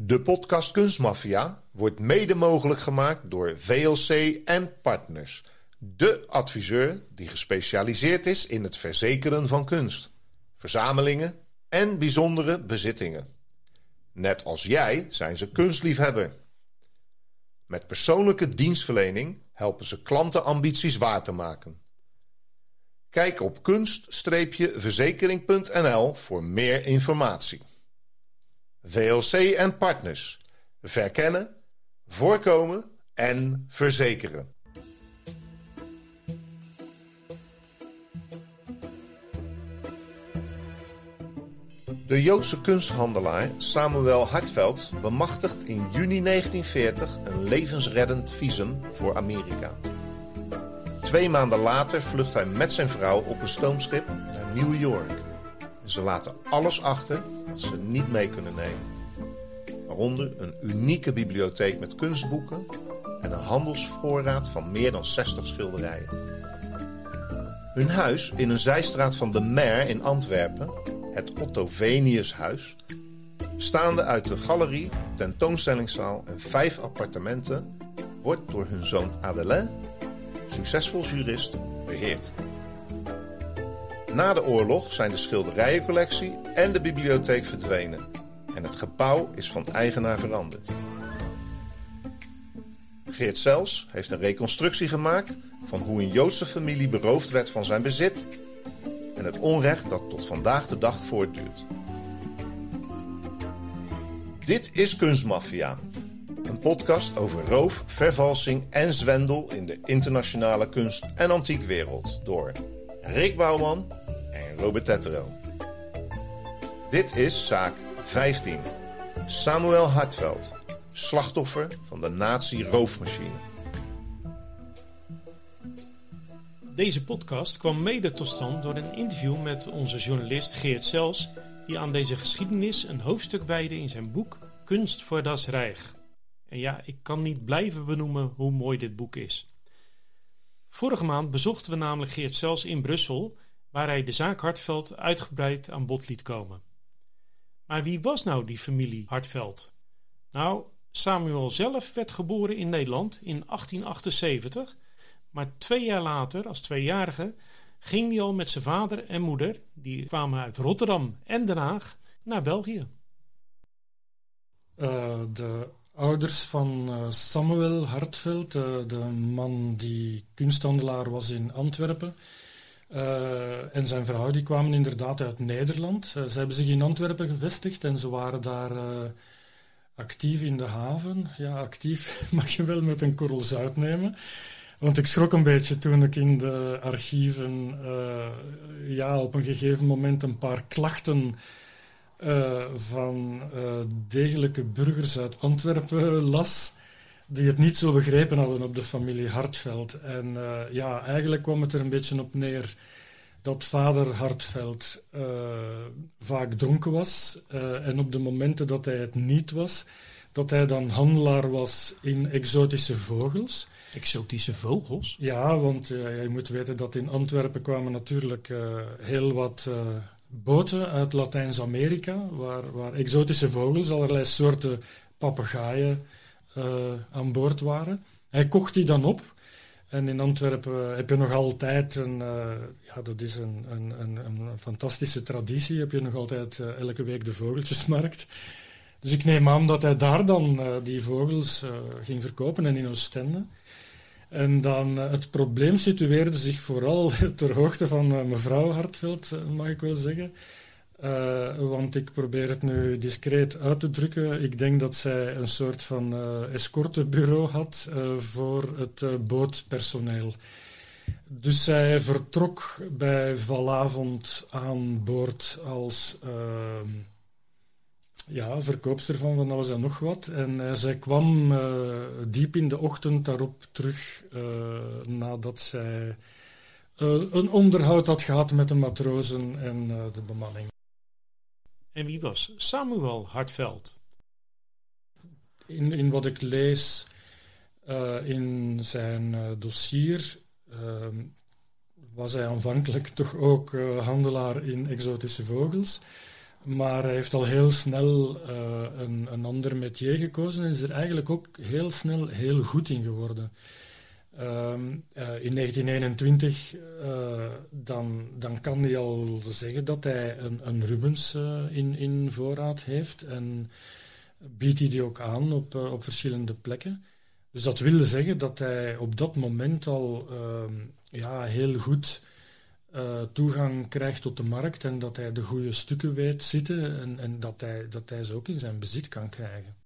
De podcast Kunstmafia wordt mede mogelijk gemaakt door VLC en Partners. De adviseur die gespecialiseerd is in het verzekeren van kunst, verzamelingen en bijzondere bezittingen. Net als jij zijn ze kunstliefhebber. Met persoonlijke dienstverlening helpen ze klantenambities waar te maken. Kijk op kunst-verzekering.nl voor meer informatie. VLC en partners. Verkennen, voorkomen en verzekeren. De Joodse kunsthandelaar Samuel Hartveld bemachtigt in juni 1940 een levensreddend visum voor Amerika. Twee maanden later vlucht hij met zijn vrouw op een stoomschip naar New York. Ze laten alles achter wat ze niet mee kunnen nemen. Waaronder een unieke bibliotheek met kunstboeken en een handelsvoorraad van meer dan 60 schilderijen. Hun huis in een zijstraat van de Mer in Antwerpen, het Otto Veniushuis, bestaande uit de galerie, tentoonstellingszaal en vijf appartementen, wordt door hun zoon Adelain, succesvol jurist, beheerd. Na de oorlog zijn de schilderijencollectie en de bibliotheek verdwenen en het gebouw is van eigenaar veranderd. Geert Sels heeft een reconstructie gemaakt van hoe een Joodse familie beroofd werd van zijn bezit en het onrecht dat tot vandaag de dag voortduurt. Dit is Kunstmafia, een podcast over roof, vervalsing en zwendel in de internationale kunst- en antiekwereld door Rick Bouwman Robert Tettero. Dit is zaak 15. Samuel Hartveld, slachtoffer van de nazi-roofmachine. Deze podcast kwam mede tot stand door een interview met onze journalist Geert Sels, die aan deze geschiedenis een hoofdstuk wijde in zijn boek Kunst voor das Reich. En ja, ik kan niet blijven benoemen hoe mooi dit boek is. Vorige maand bezochten we namelijk Geert Sels in Brussel, waar hij de zaak Hartveld uitgebreid aan bod liet komen. Maar wie was nou die familie Hartveld? Nou, Samuel zelf werd geboren in Nederland in 1878, maar twee jaar later, als tweejarige, ging hij al met zijn vader en moeder, die kwamen uit Rotterdam en Den Haag, naar België. Uh, de ouders van uh, Samuel Hartveld, uh, de man die kunsthandelaar was in Antwerpen, uh, en zijn vrouw die kwamen inderdaad uit Nederland. Uh, ze hebben zich in Antwerpen gevestigd en ze waren daar uh, actief in de haven. Ja, actief mag je wel met een korrel zout nemen. Want ik schrok een beetje toen ik in de archieven ja, op een gegeven moment een paar klachten van degelijke burgers uit Antwerpen las die het niet zo begrepen hadden op de familie Hartveld. En uh, ja, eigenlijk kwam het er een beetje op neer dat vader Hartveld uh, vaak dronken was. Uh, en op de momenten dat hij het niet was, dat hij dan handelaar was in exotische vogels. Exotische vogels? Ja, want je moet weten dat in Antwerpen kwamen natuurlijk heel wat boten uit Latijns-Amerika, waar, waar exotische vogels, allerlei soorten papegaaien, aan boord waren. Hij kocht die dan op. En in Antwerpen heb je nog altijd een, uh, ja, dat is een, een, een, een, fantastische traditie. Heb je nog altijd elke week de vogeltjesmarkt. Dus ik neem aan dat hij daar dan die vogels ging verkopen en in Oostende. En dan het probleem situeerde zich vooral ter hoogte van mevrouw Hartveld, mag ik wel zeggen. Uh, want ik probeer het nu discreet uit te drukken. Ik denk dat zij een soort van uh, escortebureau had uh, voor het bootpersoneel. Dus zij vertrok bij valavond aan boord als ja, verkoopster van van alles en nog wat. En zij kwam diep in de ochtend daarop terug nadat zij een onderhoud had gehad met de matrozen en de bemanning. En wie was Samuel Hartveld? In, in wat ik lees uh, in zijn uh, dossier uh, was hij aanvankelijk toch ook handelaar in exotische vogels. Maar hij heeft al heel snel een, een ander métier gekozen en is er eigenlijk ook heel snel heel goed in geworden. Ehm, eh, in 1921 uh, eh, dan, dan kan hij al zeggen dat hij een, een Rubens uh, in, in voorraad heeft en biedt hij die ook aan op, op verschillende plekken. Dus dat wil zeggen dat hij op dat moment al ehm, ja, heel goed toegang krijgt tot de markt en dat hij de goede stukken weet zitten en, en dat, hij, dat hij ze ook in zijn bezit kan krijgen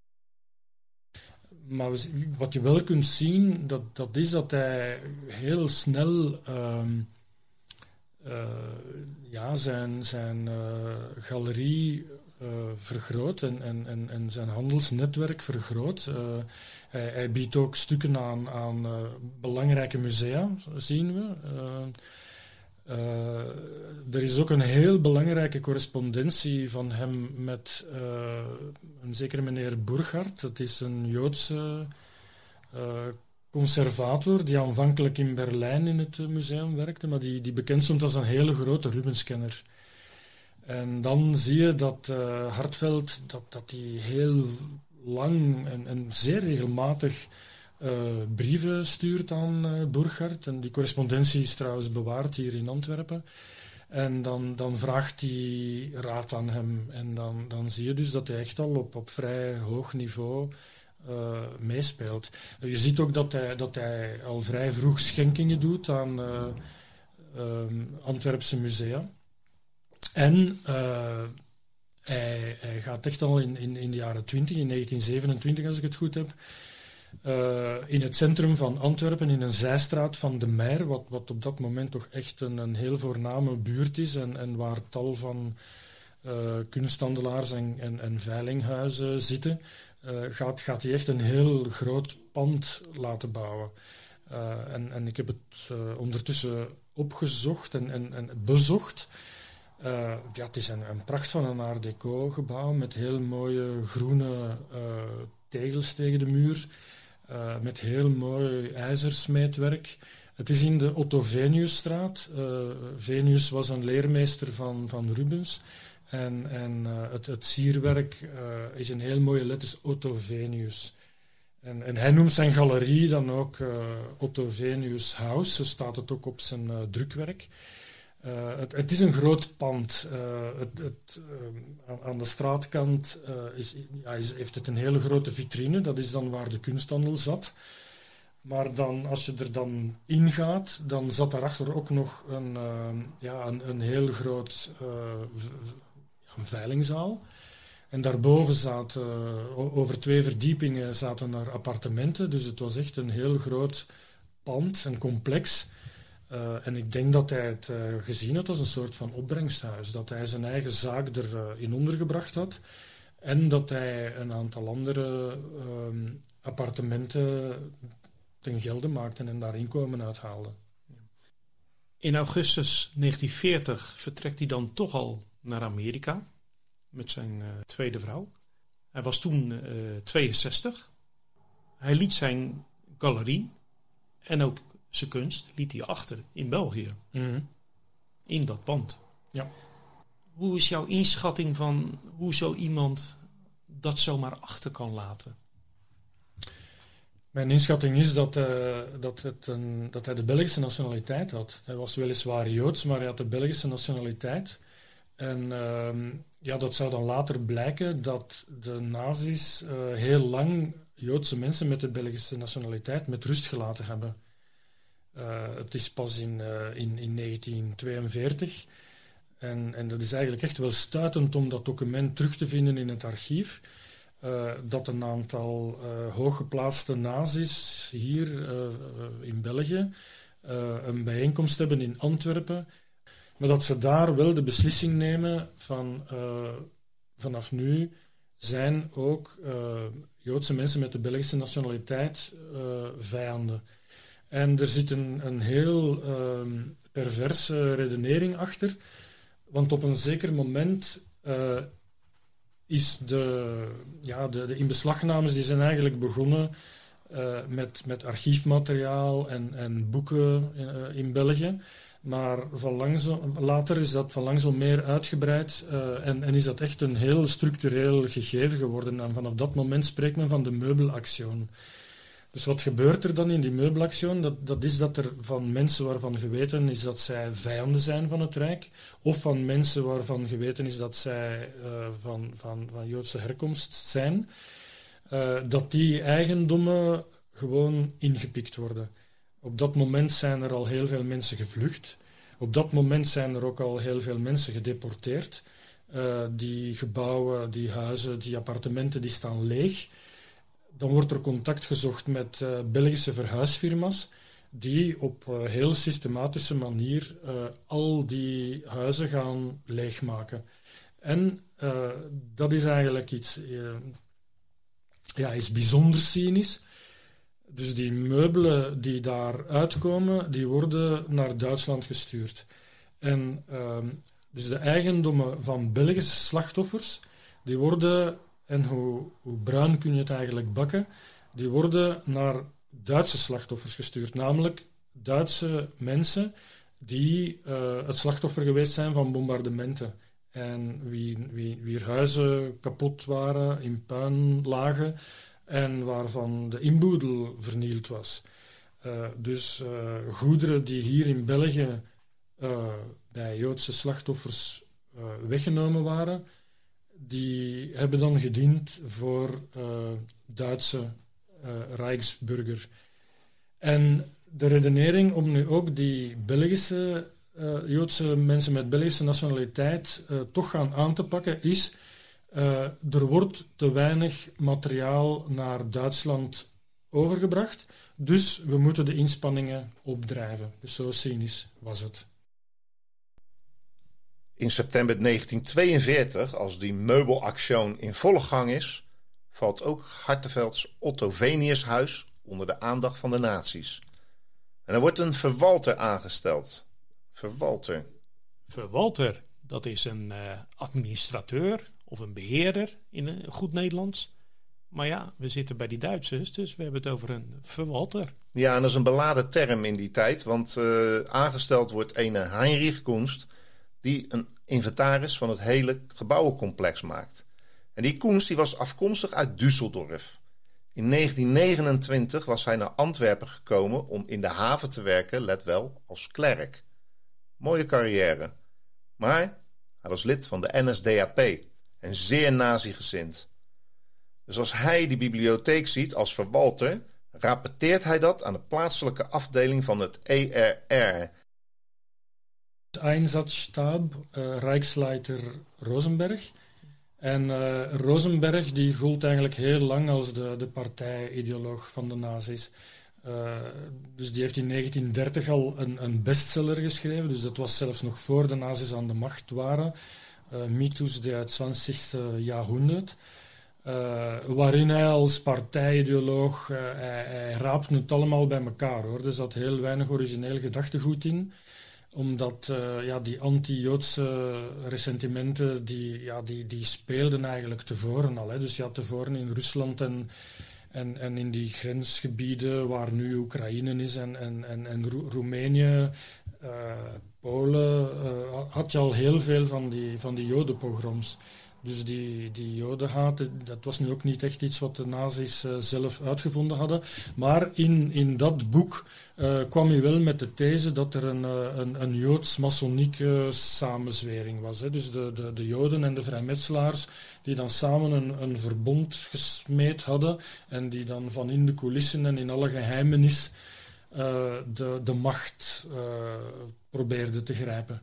maar wat je wel kunt zien, dat, dat is dat hij heel snel uh, uh, ja, zijn, zijn uh, galerie eh, vergroot en, en, en, en, zijn handelsnetwerk vergroot. Hij, hij, biedt ook stukken aan, aan belangrijke musea, zien we. Uh, er is ook een heel belangrijke correspondentie van hem met uh, een zekere meneer Burghardt. Dat is een Joodse uh, conservator die aanvankelijk in Berlijn in het museum werkte, maar die, die bekend stond als een hele grote Rubenskenner. En dan zie je dat Hartveld dat, dat die heel lang en, en zeer regelmatig brieven stuurt aan uh. En die correspondentie is trouwens bewaard hier in Antwerpen. En dan, dan vraagt hij raad aan hem. En dan, dan zie je dus dat hij echt al op, op vrij hoog niveau uh, meespeelt. Je ziet ook dat hij, dat hij al vrij vroeg schenkingen doet aan um, Antwerpse musea. En hij, hij, gaat echt al in, in, in de jaren 20, in 1927 als ik het goed heb, uh, in het centrum van Antwerpen, in een zijstraat van de Meer, wat, wat op dat moment toch echt een, een heel voorname buurt is en, en waar tal van uh, kunsthandelaars en, en, en veilinghuizen zitten, uh, gaat, gaat hij echt een heel groot pand laten bouwen. en, en ik heb het ondertussen opgezocht en, en, en bezocht. ja, het is een, een pracht van een Art gebouw met heel mooie groene tegels tegen de muur. Uh, met heel mooi ijzersmeetwerk. Het is in de Otto Veniusstraat. Uh, Venius was een leermeester van, van Rubens. En, en uh, het, het sierwerk is een heel mooie letters Otto Venius. En, en, hij noemt zijn galerie dan ook Otto Venius House. Zo staat het ook op zijn drukwerk. Uh, het, is een groot pand. Uh, het, het, uh, aan de straatkant is, ja, is, heeft het een hele grote vitrine. Dat is dan waar de kunsthandel zat. Maar dan, als je er dan ingaat, dan zat daarachter ook nog een, ja, een, een, heel groot een veilingzaal. En daarboven zaten, over twee verdiepingen, zaten er appartementen. Dus het was echt een heel groot pand, een complex uh, en ik denk dat hij het uh, gezien had als een soort van opbrengsthuis. Dat hij zijn eigen zaak erin uh, ondergebracht had. En dat hij een aantal andere ehm, appartementen ten gelde maakte en daar inkomen uithaalde. In augustus 1940 vertrekt hij dan toch al naar Amerika met zijn tweede vrouw. Hij was toen 62. Hij liet zijn galerie en ook zijn kunst liet hij achter in België. Mhm. In dat pand. Ja. Hoe is jouw inschatting van hoe zo iemand dat zomaar achter kan laten? Mijn inschatting is dat, uh, dat, het een, dat hij de Belgische nationaliteit had. Hij was weliswaar Joods, maar hij had de Belgische nationaliteit. En uh, ja, dat zou dan later blijken dat de nazi's uh, heel lang Joodse mensen met de Belgische nationaliteit met rust gelaten hebben. Uh, het is pas in, uh, in, in 1942. En, en dat is eigenlijk echt wel stuitend om dat document terug te vinden in het archief. Uh, dat een aantal hooggeplaatste nazi's hier in België een bijeenkomst hebben in Antwerpen. Maar dat ze daar wel de beslissing nemen van vanaf nu zijn ook Joodse mensen met de Belgische nationaliteit vijanden. En er zit een, een heel uh, perverse redenering achter. Want op een zeker moment uh, is de, ja, de, de inbeslagnames die zijn eigenlijk begonnen uh, met, met archiefmateriaal en, en boeken in, eh, in België. Maar van langzaam, later is dat van langzaam meer uitgebreid en, en, is dat echt een heel structureel gegeven geworden. En vanaf dat moment spreekt men van de meubelactie. Dus wat gebeurt er dan in die meubelactie? Dat, dat is dat er van mensen waarvan geweten is dat zij vijanden zijn van het Rijk, of van mensen waarvan geweten is dat zij uh, van, van, van Joodse herkomst zijn, uh, dat die eigendommen gewoon ingepikt worden. Op dat moment zijn er al heel veel mensen gevlucht. Op dat moment zijn er ook al heel veel mensen gedeporteerd. Uh, die gebouwen, die huizen, die appartementen, die staan leeg. Dan wordt er contact gezocht met uh, Belgische verhuisfirma's die op uh, heel systematische manier al die huizen gaan leegmaken. En dat is eigenlijk iets, ja, iets bijzonder cynisch. Dus die meubelen die daar uitkomen, die worden naar Duitsland gestuurd. En uh, dus de eigendommen van Belgische slachtoffers, die worden, en hoe, bruin kun je het eigenlijk bakken, die worden naar Duitse slachtoffers gestuurd. Namelijk Duitse mensen die uh, het slachtoffer geweest zijn van bombardementen. En wie, wie, wier huizen kapot waren, in puin lagen, en waarvan de inboedel vernield was. Uh, dus uh, goederen die hier in België bij Joodse slachtoffers weggenomen waren, die hebben dan gediend voor Duitse Rijksburger. En de redenering om nu ook die Belgische Joodse mensen met Belgische nationaliteit toch gaan aan te pakken is uh, er wordt te weinig materiaal naar Duitsland overgebracht, dus we moeten de inspanningen opdrijven. Dus zo cynisch was het. In september 1942, als die meubelactie in volle gang is, valt ook Hartevelds Otto Veniushuis onder de aandacht van de nazi's. En er wordt een verwalter aangesteld. Verwalter. Verwalter, dat is een uh, administrateur of een beheerder in een goed Nederlands. Maar ja, we zitten bij die Duitsers, dus we hebben het over een verwalter. Ja, en dat is een beladen term in die tijd, want uh, aangesteld wordt een Heinrich Kunst, die een inventaris van het hele gebouwencomplex maakt. En die Kunst die was afkomstig uit Düsseldorf. In 1929 was hij naar Antwerpen gekomen om in de haven te werken, let wel, als klerk. Mooie carrière. Maar hij was lid van de NSDAP, en zeer nazigezind. Dus als hij die bibliotheek ziet als verwalter, rapporteert hij dat aan de plaatselijke afdeling van het ERR. Einsatzstab, uh, Rijksleiter Rosenberg. En uh, Rosenberg die gold eigenlijk heel lang als de, de partijideoloog van de nazi's. Uh, dus die heeft in 1930 al een, een bestseller geschreven. Dus dat was zelfs nog voor de nazi's aan de macht waren. Eh, mythos der 20e jahrhundert. Uh, waarin hij als partijideoloog, uh, hij, hij, raapt het allemaal bij elkaar hoor. Er zat heel weinig origineel gedachtegoed in. Omdat uh, ja, die anti-Joodse ressentimenten, die, ja, die, die speelden eigenlijk tevoren al. Hè. Dus je had tevoren in Rusland en, en, en in die grensgebieden waar nu Oekraïne is en, en, en, en Roemenië, Polen uh, had je al heel veel van die, van die jodenpogroms. Dus die, die jodenhaat, dat was nu ook niet echt iets wat de nazi's uh, zelf uitgevonden hadden. Maar in, in dat boek uh, kwam hij wel met de these dat er een, een, een joods-masonieke samenzwering was. Hè. Dus de, de, de joden en de vrijmetselaars die dan samen een, een verbond gesmeed hadden en die dan van in de coulissen en in alle geheimenis de, de macht uh, probeerde te grijpen.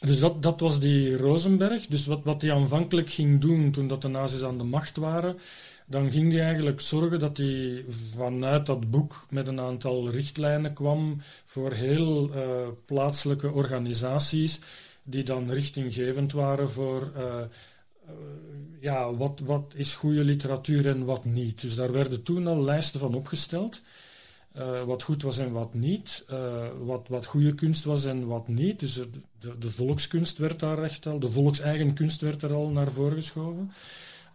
Dus dat, dat was die Rosenberg. Dus wat, wat hij aanvankelijk ging doen toen dat de nazi's aan de macht waren, dan ging hij eigenlijk zorgen dat hij vanuit dat boek met een aantal richtlijnen kwam voor heel uh, plaatselijke organisaties die dan richtinggevend waren voor uh, ja, wat, wat is goede literatuur en wat niet. Dus daar werden toen al lijsten van opgesteld. Uh, wat goed was en wat niet, uh, wat, wat goede kunst was en wat niet. Dus de, de volkskunst werd daar echt al, de volkseigen kunst werd er al naar voren geschoven.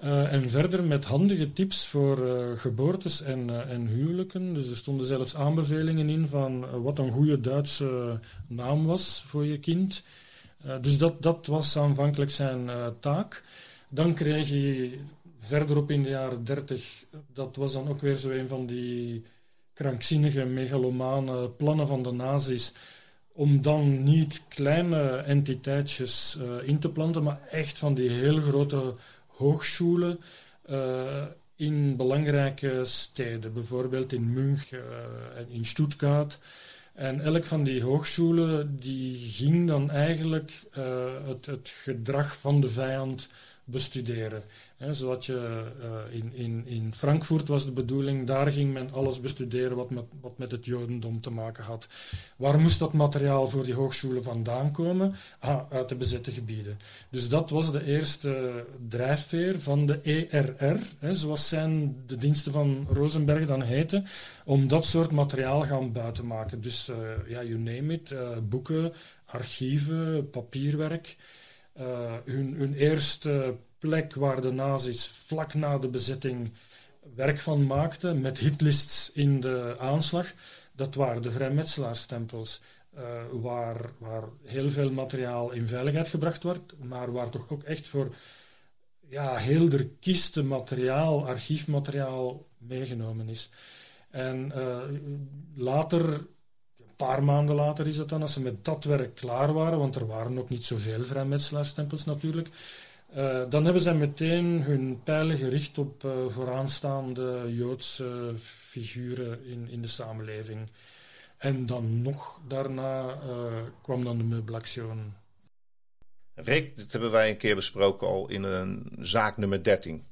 Uh, en verder met handige tips voor geboortes en, en huwelijken. Dus er stonden zelfs aanbevelingen in van wat een goede Duitse naam was voor je kind. dus dat, dat was aanvankelijk zijn taak. Dan kreeg hij verderop in de jaren 30, dat was dan ook weer zo een van die krankzinnige, megalomane plannen van de nazi's om dan niet kleine entiteitjes uh, in te planten, maar echt van die heel grote hoogscholen uh, in belangrijke steden, bijvoorbeeld in München uh, en in Stuttgart. En elk van die hoogscholen die ging dan eigenlijk het, het gedrag van de vijand bestuderen. He, zodat je uh, in, in, in Frankfurt was de bedoeling, daar ging men alles bestuderen wat met, wat met het Jodendom te maken had. Waar moest dat materiaal voor die hogescholen vandaan komen? Ah, uit de bezette gebieden. Dus dat was de eerste drijfveer van de ERR, zoals zijn de diensten van Rosenberg dan heten, om dat soort materiaal gaan buiten maken. Dus uh, ja, you name it, uh, boeken, archieven, papierwerk. Uh, hun, hun eerste plek waar de nazi's vlak na de bezetting werk van maakten, met hitlists in de aanslag, dat waren de vrijmetselaarsstempels. Uh, waar, waar heel veel materiaal in veiligheid gebracht wordt, maar waar toch ook echt voor ja, heel de kisten materiaal, archiefmateriaal meegenomen is. En uh, later, paar maanden later is het dan, als ze met dat werk klaar waren, want er waren ook niet zoveel vrijmetselaarsstempels natuurlijk, uh, dan hebben zij meteen hun pijlen gericht op uh, vooraanstaande Joodse figuren in, in de samenleving. En dan nog daarna uh, kwam dan de meubelactie. Rick, dit hebben wij een keer besproken al in een zaak nummer 13.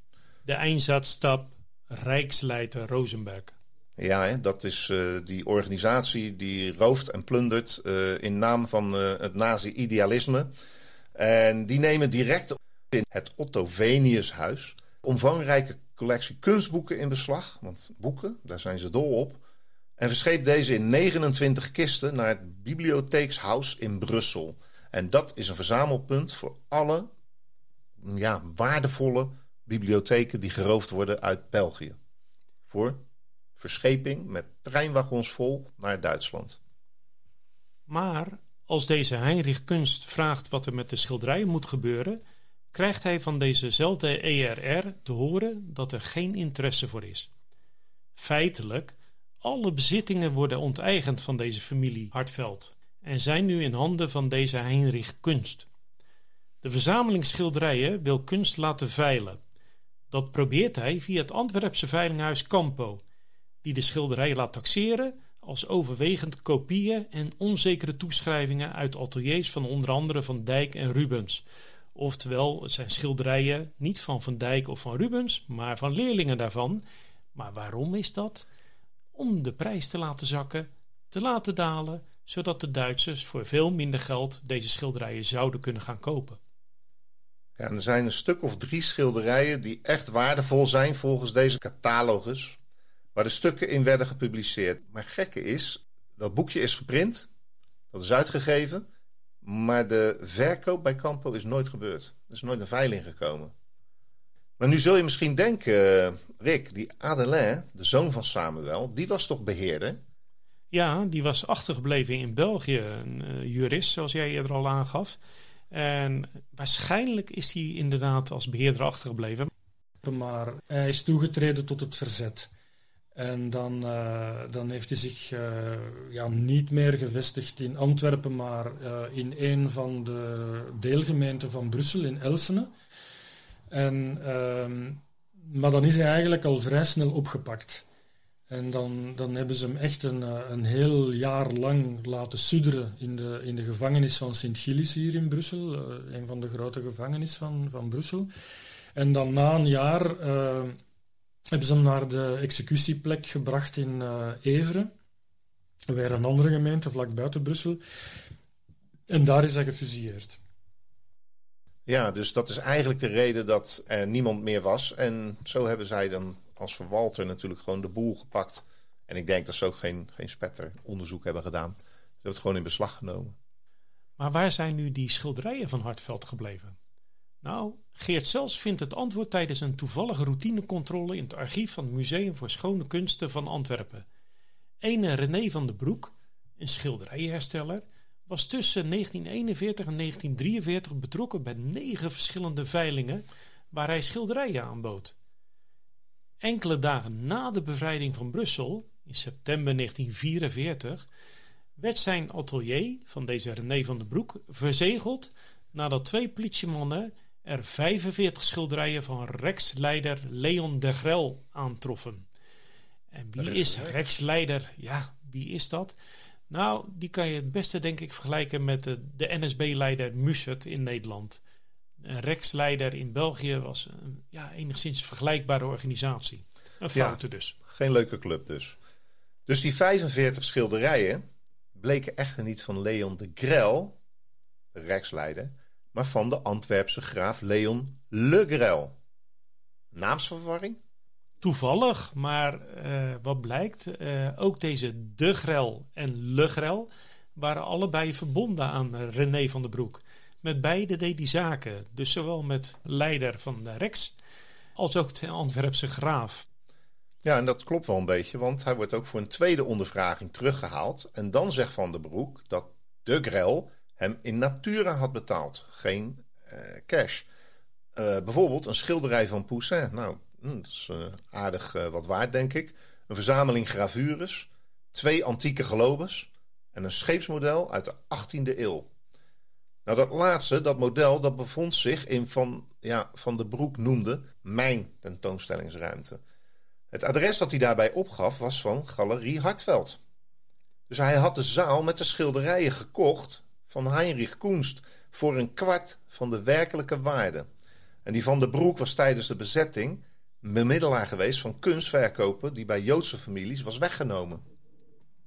De eindzaadstap Rijksleider Rosenberg. Ja, hè, dat is die organisatie die rooft en plundert in naam van het nazi-idealisme. En die nemen direct in het Otto Veniushuis. Omvangrijke collectie kunstboeken in beslag, want boeken, daar zijn ze dol op. En verscheept deze in 29 kisten naar het Bibliotheekshuis in Brussel. En dat is een verzamelpunt voor alle ja, waardevolle bibliotheken die geroofd worden uit België. Voor verscheping met treinwagons vol naar Duitsland. Maar als deze Heinrich Kunst vraagt wat er met de schilderijen moet gebeuren, krijgt hij van dezezelfde ERR te horen dat er geen interesse voor is. Feitelijk, alle bezittingen worden onteigend van deze familie Hartveld en zijn nu in handen van deze Heinrich Kunst. De verzameling schilderijen wil Kunst laten veilen. Dat probeert hij via het Antwerpse veilinghuis Campo, die de schilderijen laat taxeren als overwegend kopieën en onzekere toeschrijvingen uit ateliers van onder andere Van Dijk en Rubens, Oftewel, het zijn schilderijen niet van Van Dijk of van Rubens, maar van leerlingen daarvan. Maar waarom is dat? Om de prijs te laten zakken, te laten dalen, zodat de Duitsers voor veel minder geld deze schilderijen zouden kunnen gaan kopen. Ja, er zijn een stuk of drie schilderijen die echt waardevol zijn volgens deze catalogus, waar de stukken in werden gepubliceerd. Maar gekke is, dat boekje is geprint, dat is uitgegeven, maar de verkoop bij Campo is nooit gebeurd. Er is nooit een veiling gekomen. Maar nu zul je misschien denken, Rick, die Adelin, de zoon van Samuel, die was toch beheerder? Ja, die was achtergebleven in België, een uh, jurist, zoals jij eerder al aangaf. En waarschijnlijk is hij inderdaad als beheerder achtergebleven. Maar hij is toegetreden tot het verzet. En dan, uh, dan heeft hij zich uh, ja, niet meer gevestigd in Antwerpen, maar uh, in een van de deelgemeenten van Brussel, in Elsene. En, ehm, maar dan is hij eigenlijk al vrij snel opgepakt. En dan, dan hebben ze hem echt een, een heel jaar lang laten sudderen in de, in de gevangenis van Sint-Gilles hier in Brussel, een van de grote gevangenissen van, van Brussel. En dan na een jaar hebben ze hem naar de executieplek gebracht in uh, Everen. Weer een andere gemeente, vlak buiten Brussel. En daar is hij gefusilleerd. Ja, dus dat is eigenlijk de reden dat er niemand meer was. En zo hebben zij dan als verwalter natuurlijk gewoon de boel gepakt. En ik denk dat ze ook geen, geen spetter onderzoek hebben gedaan. Ze hebben het gewoon in beslag genomen. Maar waar zijn nu die schilderijen van Hartveld gebleven? Nou, Geert Zels vindt het antwoord tijdens een toevallige routinecontrole in het archief van het Museum voor Schone Kunsten van Antwerpen. Ene René van den Broek, een schilderijenhersteller, was tussen 1941 en 1943 betrokken bij negen verschillende veilingen waar hij schilderijen aanbood. Enkele dagen na de bevrijding van Brussel, in september 1944, werd zijn atelier van deze René van den Broek verzegeld nadat twee politiemannen er 45 schilderijen van Rex-leider Leon de Grel aantroffen. En wie is Rex-leider? Ja, wie is dat? Nou, die kan je het beste denk ik vergelijken met de, de NSB-leider Mussert in Nederland. Een Rex-leider in België was een ja, enigszins vergelijkbare organisatie. Een foute dus. Geen leuke club dus. Dus die 45 schilderijen bleken echter niet van Leon de Grel, de Rex-leider, maar van de Antwerpse graaf Leon Le Grel. Naamsverwarring? Toevallig, maar uh, wat blijkt, uh, ook deze De Grel en Le Grel waren allebei verbonden aan René van der Broek. Met beide deed hij zaken, dus zowel met leider van de Rex als ook de Antwerpse graaf. Ja, en dat klopt wel een beetje, want hij wordt ook voor een tweede ondervraging teruggehaald. En dan zegt Van der Broek dat De Grel hem in natura had betaald, geen uh, cash. bijvoorbeeld een schilderij van Poussin. Nou, Hm, dat is uh, aardig wat waard, denk ik. Een verzameling gravures, twee antieke globes en een scheepsmodel uit de 18e eeuw. Nou, dat laatste, dat model, dat bevond zich in Van, ja, van de Broek noemde mijn tentoonstellingsruimte. Het adres dat hij daarbij opgaf was van Galerie Hartveld. Dus hij had de zaal met de schilderijen gekocht van Heinrich Kunst voor een kwart van de werkelijke waarde. En die van de Broek was tijdens de bezetting bemiddelaar geweest van kunstverkopen die bij Joodse families was weggenomen.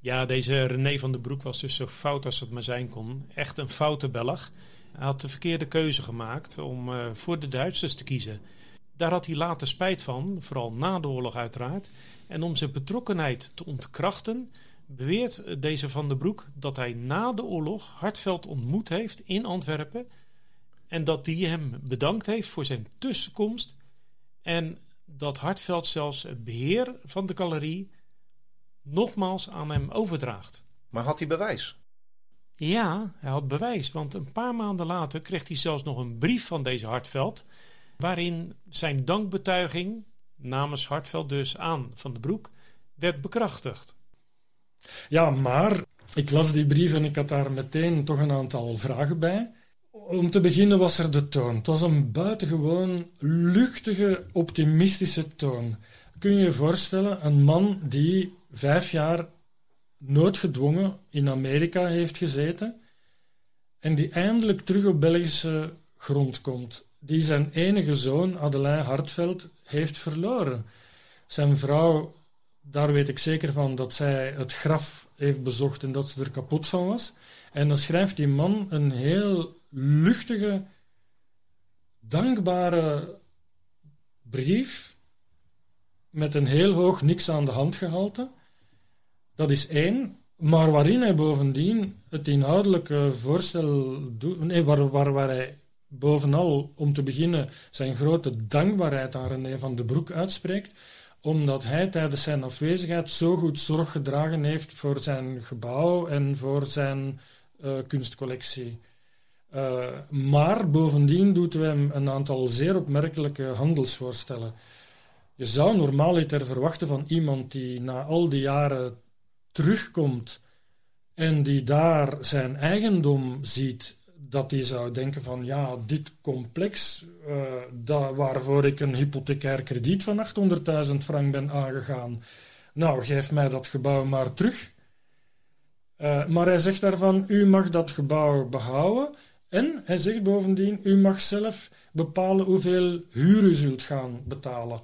Ja, deze René van den Broek was dus zo fout als het maar zijn kon. Echt een foute Belg. Hij had de verkeerde keuze gemaakt om uh, voor de Duitsers te kiezen. Daar had hij later spijt van, vooral na de oorlog uiteraard. En om zijn betrokkenheid te ontkrachten, beweert deze van den Broek dat hij na de oorlog Hartveld ontmoet heeft in Antwerpen. En dat die hem bedankt heeft voor zijn tussenkomst. En dat Hartveld zelfs het beheer van de galerie nogmaals aan hem overdraagt. Maar had hij bewijs? Ja, hij had bewijs, want een paar maanden later kreeg hij zelfs nog een brief van deze Hartveld, waarin zijn dankbetuiging namens Hartveld dus aan Van de Broek werd bekrachtigd. Ja, maar ik las die brief en ik had daar meteen toch een aantal vragen bij. Om te beginnen was er de toon. Het was een buitengewoon luchtige, optimistische toon. Kun je je voorstellen, een man die vijf jaar noodgedwongen in Amerika heeft gezeten en die eindelijk terug op Belgische grond komt, die zijn enige zoon, Adelijn Hartveld, heeft verloren. Zijn vrouw, daar weet ik zeker van dat zij het graf heeft bezocht en dat ze er kapot van was. En dan schrijft die man een heel luchtige, dankbare brief met een heel hoog niks aan de hand gehalte. Dat is één, maar waarin hij bovendien het inhoudelijke voorstel doet, nee, waar, waar, waar hij bovenal, om te beginnen, zijn grote dankbaarheid aan René van den Broek uitspreekt, omdat hij tijdens zijn afwezigheid zo goed zorg gedragen heeft voor zijn gebouw en voor zijn uh, kunstcollectie. Uh, maar bovendien doet hij hem een aantal zeer opmerkelijke handelsvoorstellen. Je zou normaaliter verwachten van iemand die na al die jaren terugkomt en die daar zijn eigendom ziet, dat hij zou denken van ja, dit complex uh, dat, waarvoor ik een hypothecair krediet van 800.000 frank ben aangegaan, nou geef mij dat gebouw maar terug. Uh, maar hij zegt daarvan, u mag dat gebouw behouden en hij zegt bovendien, u mag zelf bepalen hoeveel huur u zult gaan betalen.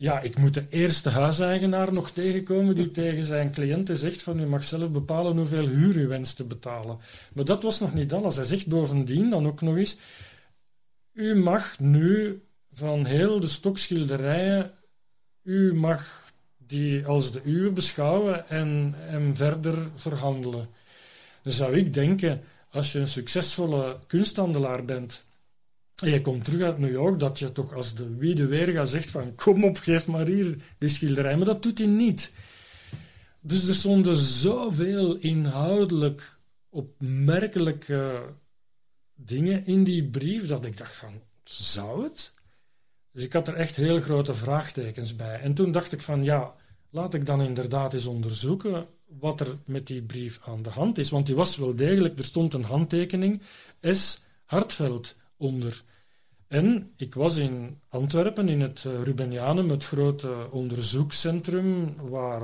Ja, ik moet de eerste huiseigenaar nog tegenkomen die tegen zijn cliënten zegt van u mag zelf bepalen hoeveel huur u wenst te betalen. Maar dat was nog niet alles. Hij zegt bovendien dan ook nog eens, u mag nu van heel de stokschilderijen, u mag die als de uwe beschouwen en hem verder verhandelen. Dan zou ik denken, als je een succesvolle kunsthandelaar bent Je komt terug uit New York, dat je toch als de wie de weerga zegt van kom op, geef maar hier die schilderij. Maar dat doet hij niet. Dus er stonden zoveel inhoudelijk opmerkelijke dingen in die brief dat ik dacht van, zou het? Dus ik had er echt heel grote vraagtekens bij. En toen dacht ik van, ja, laat ik dan inderdaad eens onderzoeken wat er met die brief aan de hand is. Want die was wel degelijk, er stond een handtekening, S. Hartveld onder. En ik was in Antwerpen, in het eh, Rubenianum, het grote onderzoekscentrum, waar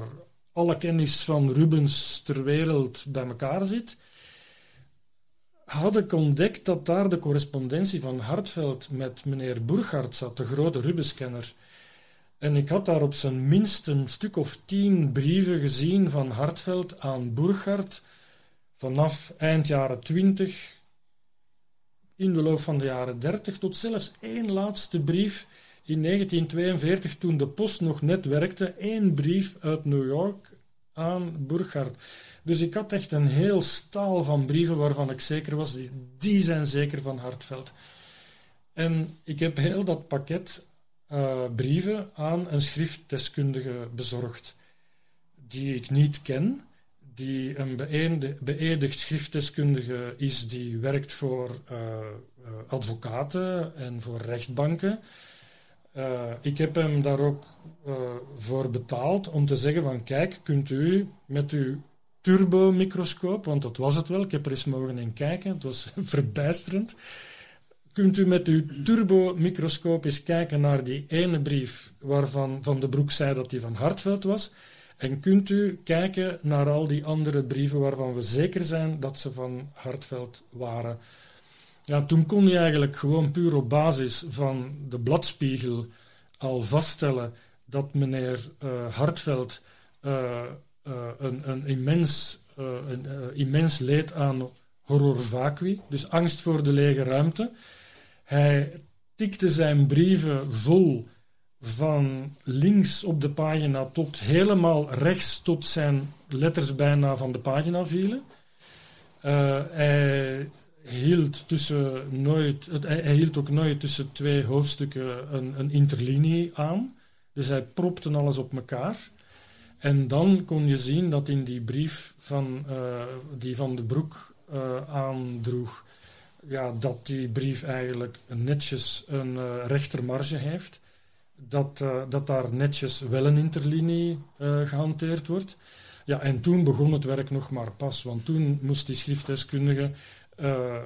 alle kennis van Rubens ter wereld bij elkaar zit had ik ontdekt dat daar de correspondentie van Hartveld met meneer Burghardt zat, de grote Rubenskenner. En ik had daar op zijn minst een stuk of tien brieven gezien van Hartveld aan Burghardt vanaf eind jaren twintig, in de loop van de jaren dertig, tot zelfs één laatste brief in 1942, toen de post nog net werkte, één brief uit New York aan Burghardt. Dus ik had echt een heel staal van brieven waarvan ik zeker was, die, zijn zeker van Hartveld. En ik heb heel dat pakket uh, brieven aan een schriftdeskundige bezorgd, die ik niet ken, die een beëdigd schriftdeskundige is, die werkt voor uh, advocaten en voor rechtbanken. Uh, ik heb hem daar ook voor betaald om te zeggen van kijk, kunt u met uw turbomicroscoop, want dat was het wel, ik heb er eens mogen in kijken, het was verbijsterend. Kunt u met uw turbomicroscoop eens kijken naar die ene brief waarvan Van de Broek zei dat die van Hartveld was, en kunt u kijken naar al die andere brieven waarvan we zeker zijn dat ze van Hartveld waren. Ja, toen kon je eigenlijk gewoon puur op basis van de bladspiegel al vaststellen dat meneer uh, Hartveld uh, uh, een, een, immens, een immens leed aan horror vacui, dus angst voor de lege ruimte. Hij tikte zijn brieven vol van links op de pagina tot helemaal rechts tot zijn letters bijna van de pagina vielen. hij hield, tussen nooit, hij hield ook nooit tussen twee hoofdstukken een, een interlinie aan. Dus hij propte alles op elkaar. En dan kon je zien dat in die brief van, uh, die Van de Broek uh, aandroeg, ja, dat die brief eigenlijk netjes een rechtermarge heeft. Dat, dat daar netjes wel een interlinie gehanteerd wordt. Ja, en toen begon het werk nog maar pas, want toen moest die schriftdeskundige uh,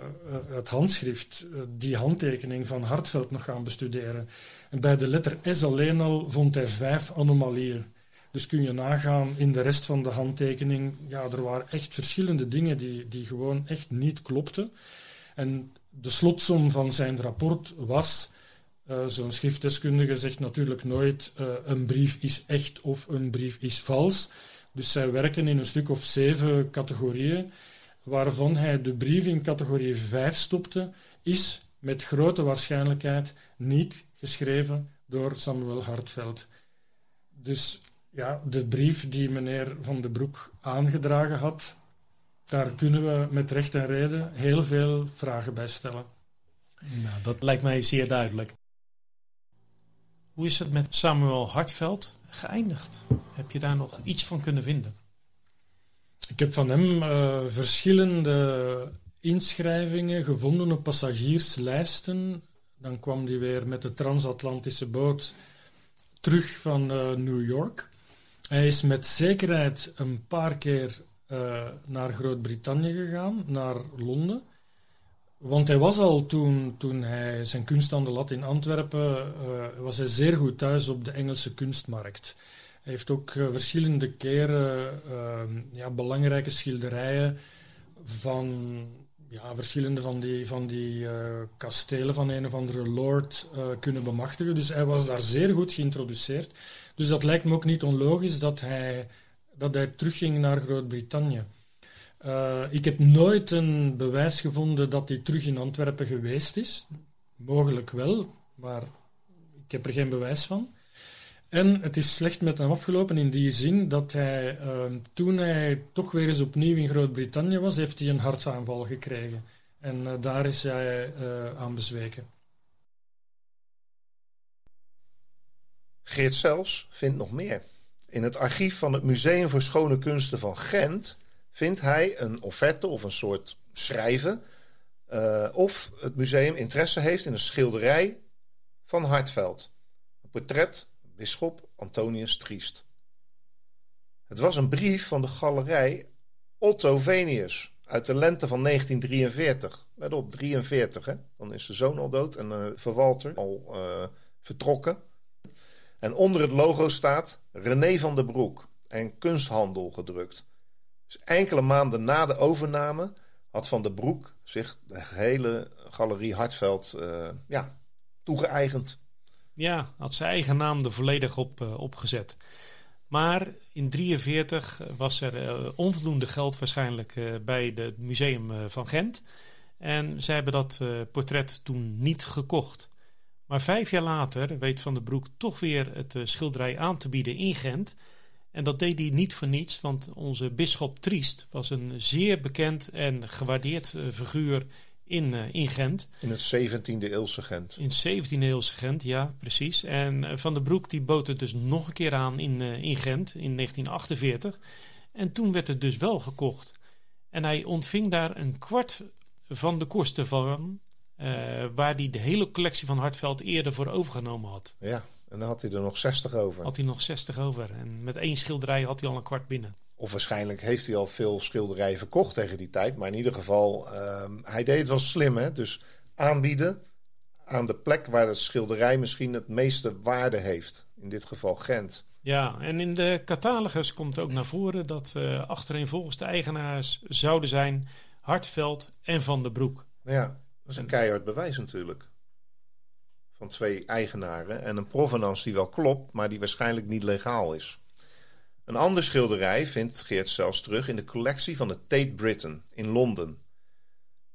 het handschrift, die handtekening van Hartveld nog gaan bestuderen. En bij de letter S alleen al vond hij vijf anomalieën. Dus kun je nagaan in de rest van de handtekening, ja, er waren echt verschillende dingen die, die gewoon echt niet klopten. En de slotsom van zijn rapport was, uh, zo'n schriftdeskundige zegt natuurlijk nooit een brief is echt of een brief is vals. Dus zij werken in een stuk of zeven categorieën waarvan hij de brief in categorie 5 stopte, is met grote waarschijnlijkheid niet geschreven door Samuel Hartveld. Dus ja, de brief die meneer Van den Broek aangedragen had, daar kunnen we met recht en reden heel veel vragen bij stellen. Nou, dat lijkt mij zeer duidelijk. Hoe is het met Samuel Hartveld geëindigd? Heb je daar nog iets van kunnen vinden? Ik heb van hem uh, verschillende inschrijvingen gevonden op passagierslijsten. Dan kwam hij weer met de transatlantische boot terug van uh, New York. Hij is met zekerheid een paar keer uh, naar Groot-Brittannië gegaan, naar Londen. Want hij was al toen, toen hij zijn kunsthandel had in Antwerpen, was hij zeer goed thuis op de Engelse kunstmarkt. Hij heeft ook uh, verschillende keren uh, ja, belangrijke schilderijen van ja, verschillende van die, van die uh, kastelen van een of andere lord kunnen bemachtigen. Dus hij was daar zeer goed geïntroduceerd. Dus dat lijkt me ook niet onlogisch dat hij, dat hij terugging naar Groot-Brittannië. Eh, ik heb nooit een bewijs gevonden dat hij terug in Antwerpen geweest is. Mogelijk wel, maar ik heb er geen bewijs van. En het is slecht met hem afgelopen in die zin dat hij, ehm, toen hij toch weer eens opnieuw in Groot-Brittannië was, heeft hij een hartaanval gekregen. En eh, daar is hij eh, aan bezweken. Geert zelfs vindt nog meer. In het archief van het Museum voor Schone Kunsten van Gent vindt hij een offerte of een soort schrijven. Uh, of het museum interesse heeft in een schilderij van Hartveld. Een portret bisschop Antonius Triest. Het was een brief van de galerij Otto Venius uit de lente van 1943. Let op, 43 hè. Dan is de zoon al dood en uh, Verwalter al uh, vertrokken. En onder het logo staat René van der Broek en kunsthandel gedrukt. Dus enkele maanden na de overname had Van der Broek zich de hele galerie Hartveld uh, ja, toegeëigend. Ja, had zijn eigen naam er volledig op uh, opgezet. Maar in 1943 was er uh, onvoldoende geld waarschijnlijk bij het museum van Gent. En ze hebben dat portret toen niet gekocht. Maar vijf jaar later weet Van der Broek toch weer het schilderij aan te bieden in Gent. En dat deed hij niet voor niets, want onze bisschop Triest was een zeer bekend en gewaardeerd uh, figuur in, uh, in Gent. In het 17e eeuwse Gent. In het 17e eeuwse Gent, ja, precies. En uh, Van der Broek die bood het dus nog een keer aan in, in Gent in 1948. En toen werd het dus wel gekocht. En hij ontving daar een kwart van de kosten van, waar hij de hele collectie van Hartveld eerder voor overgenomen had. Ja, en dan had hij er nog 60 over. Had hij nog 60 over. En met één schilderij had hij al een kwart binnen. Of waarschijnlijk heeft hij al veel schilderijen verkocht tegen die tijd. Maar in ieder geval, uh, hij deed het wel slim. Hè? Dus aanbieden aan de plek waar het schilderij misschien het meeste waarde heeft. In dit geval Gent. Ja, en in de catalogus komt ook naar voren dat uh, achtereenvolgens de eigenaars zouden zijn Hartveld en Van der Broek. Ja, dat is een keihard bewijs natuurlijk van twee eigenaren en een provenance die wel klopt, maar die waarschijnlijk niet legaal is. Een ander schilderij vindt Geert zelfs terug in de collectie van de Tate Britain in Londen.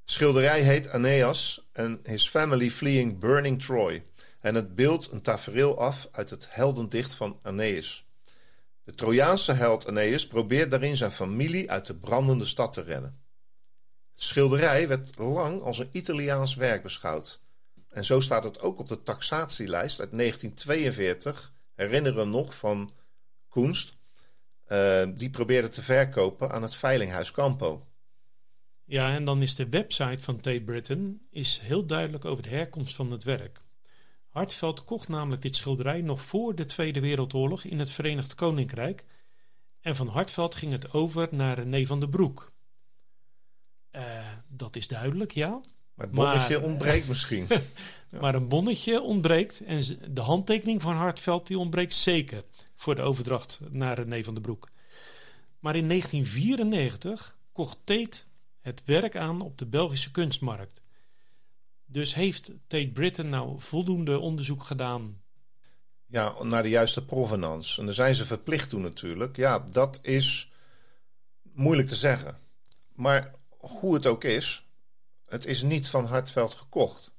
Het schilderij heet Aeneas and His Family Fleeing Burning Troy en het beeldt een tafereel af uit het heldendicht van Aeneas. De Trojaanse held Aeneas probeert daarin zijn familie uit de brandende stad te redden. Het schilderij werd lang als een Italiaans werk beschouwd. En zo staat het ook op de taxatielijst uit 1942. Herinneren we nog van Koenst. Uh, die probeerde te verkopen aan het Veilinghuis Campo. Ja, en dan is de website van Tate Britain is heel duidelijk over de herkomst van het werk. Hartveld kocht namelijk dit schilderij nog voor de Tweede Wereldoorlog in het Verenigd Koninkrijk. En van Hartveld ging het over naar René van der Broek. Uh, dat is duidelijk, ja. Maar het bonnetje maar, ontbreekt misschien. Maar een bonnetje ontbreekt. En de handtekening van Hartveld die ontbreekt zeker voor de overdracht naar René van den Broek. Maar in 1994 kocht Tate het werk aan op de Belgische kunstmarkt. Dus heeft Tate Britain nou voldoende onderzoek gedaan? Ja, naar de juiste provenance. En daar zijn ze verplicht toe natuurlijk. Ja, dat is moeilijk te zeggen. Maar hoe het ook is, het is niet van Hartveld gekocht.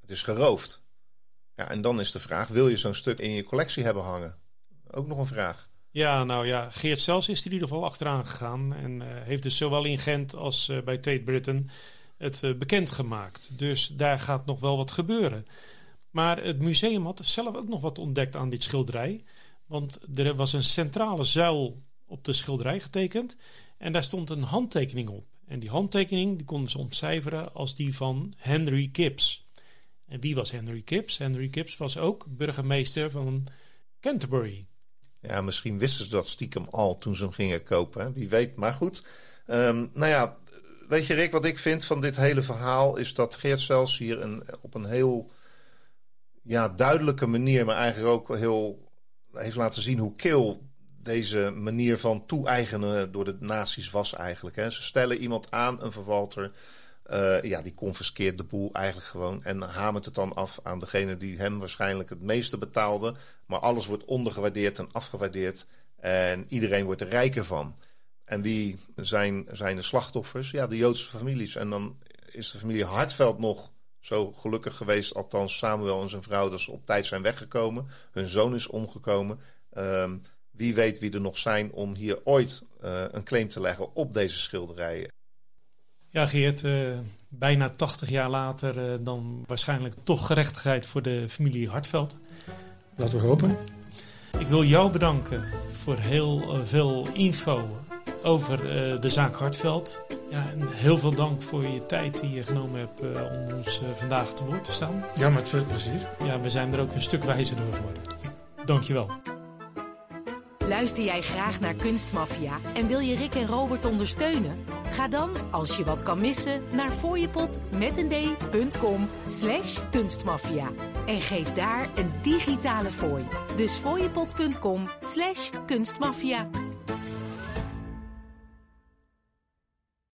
Het is geroofd. Ja, en dan is de vraag: wil je zo'n stuk in je collectie hebben hangen? Ook nog een vraag. Ja, nou ja, Geert Zelfs is er in ieder geval achteraan gegaan. En uh, heeft dus zowel in Gent als uh, bij Tate Britain het uh, bekendgemaakt. Dus daar gaat nog wel wat gebeuren. Maar het museum had zelf ook nog wat ontdekt aan dit schilderij. Want er was een centrale zuil op de schilderij getekend. En daar stond een handtekening op. En die handtekening die konden ze ontcijferen als die van Henry Gibbs. En wie was Henry Gibbs? Henry Gibbs was ook burgemeester van Canterbury. Ja, misschien wisten ze dat stiekem al toen ze hem gingen kopen. Wie weet, maar goed. Um, nou ja, weet je Rick, wat ik vind van dit hele verhaal... is dat Geert zelfs hier een, op een heel ja, duidelijke manier... maar eigenlijk ook heel heeft laten zien hoe kil deze manier van toe-eigenen door de nazi's was eigenlijk. Hè. Ze stellen iemand aan, een verwalter, uh, ja, die confiskeert de boel eigenlijk gewoon en hamert het dan af aan degene die hem waarschijnlijk het meeste betaalde. Maar alles wordt ondergewaardeerd en afgewaardeerd en iedereen wordt er rijker van. En wie zijn, zijn de slachtoffers? Ja, de Joodse families. En dan is de familie Hartveld nog zo gelukkig geweest, althans Samuel en zijn vrouw, dat ze op tijd zijn weggekomen. Hun zoon is omgekomen. Um, wie weet wie er nog zijn om hier ooit uh, een claim te leggen op deze schilderijen. Ja, Geert, uh, bijna 80 jaar later uh, dan waarschijnlijk toch gerechtigheid voor de familie Hartveld. Laten we hopen. Ik wil jou bedanken voor heel eh, veel info over uh, de zaak Hartveld. Ja, en heel veel dank voor je tijd die je genomen hebt uh, om ons vandaag te woord te staan. Ja, met veel plezier. Ja, we zijn er ook een stuk wijzer door geworden. Dankjewel. Luister jij graag naar Kunstmafia en wil je Rick en Robert ondersteunen? Ga dan, als je wat kan missen, naar fooiepot met een d.com slash kunstmafia. En geef daar een digitale fooi. Dus fooiepot.com slash kunstmafia.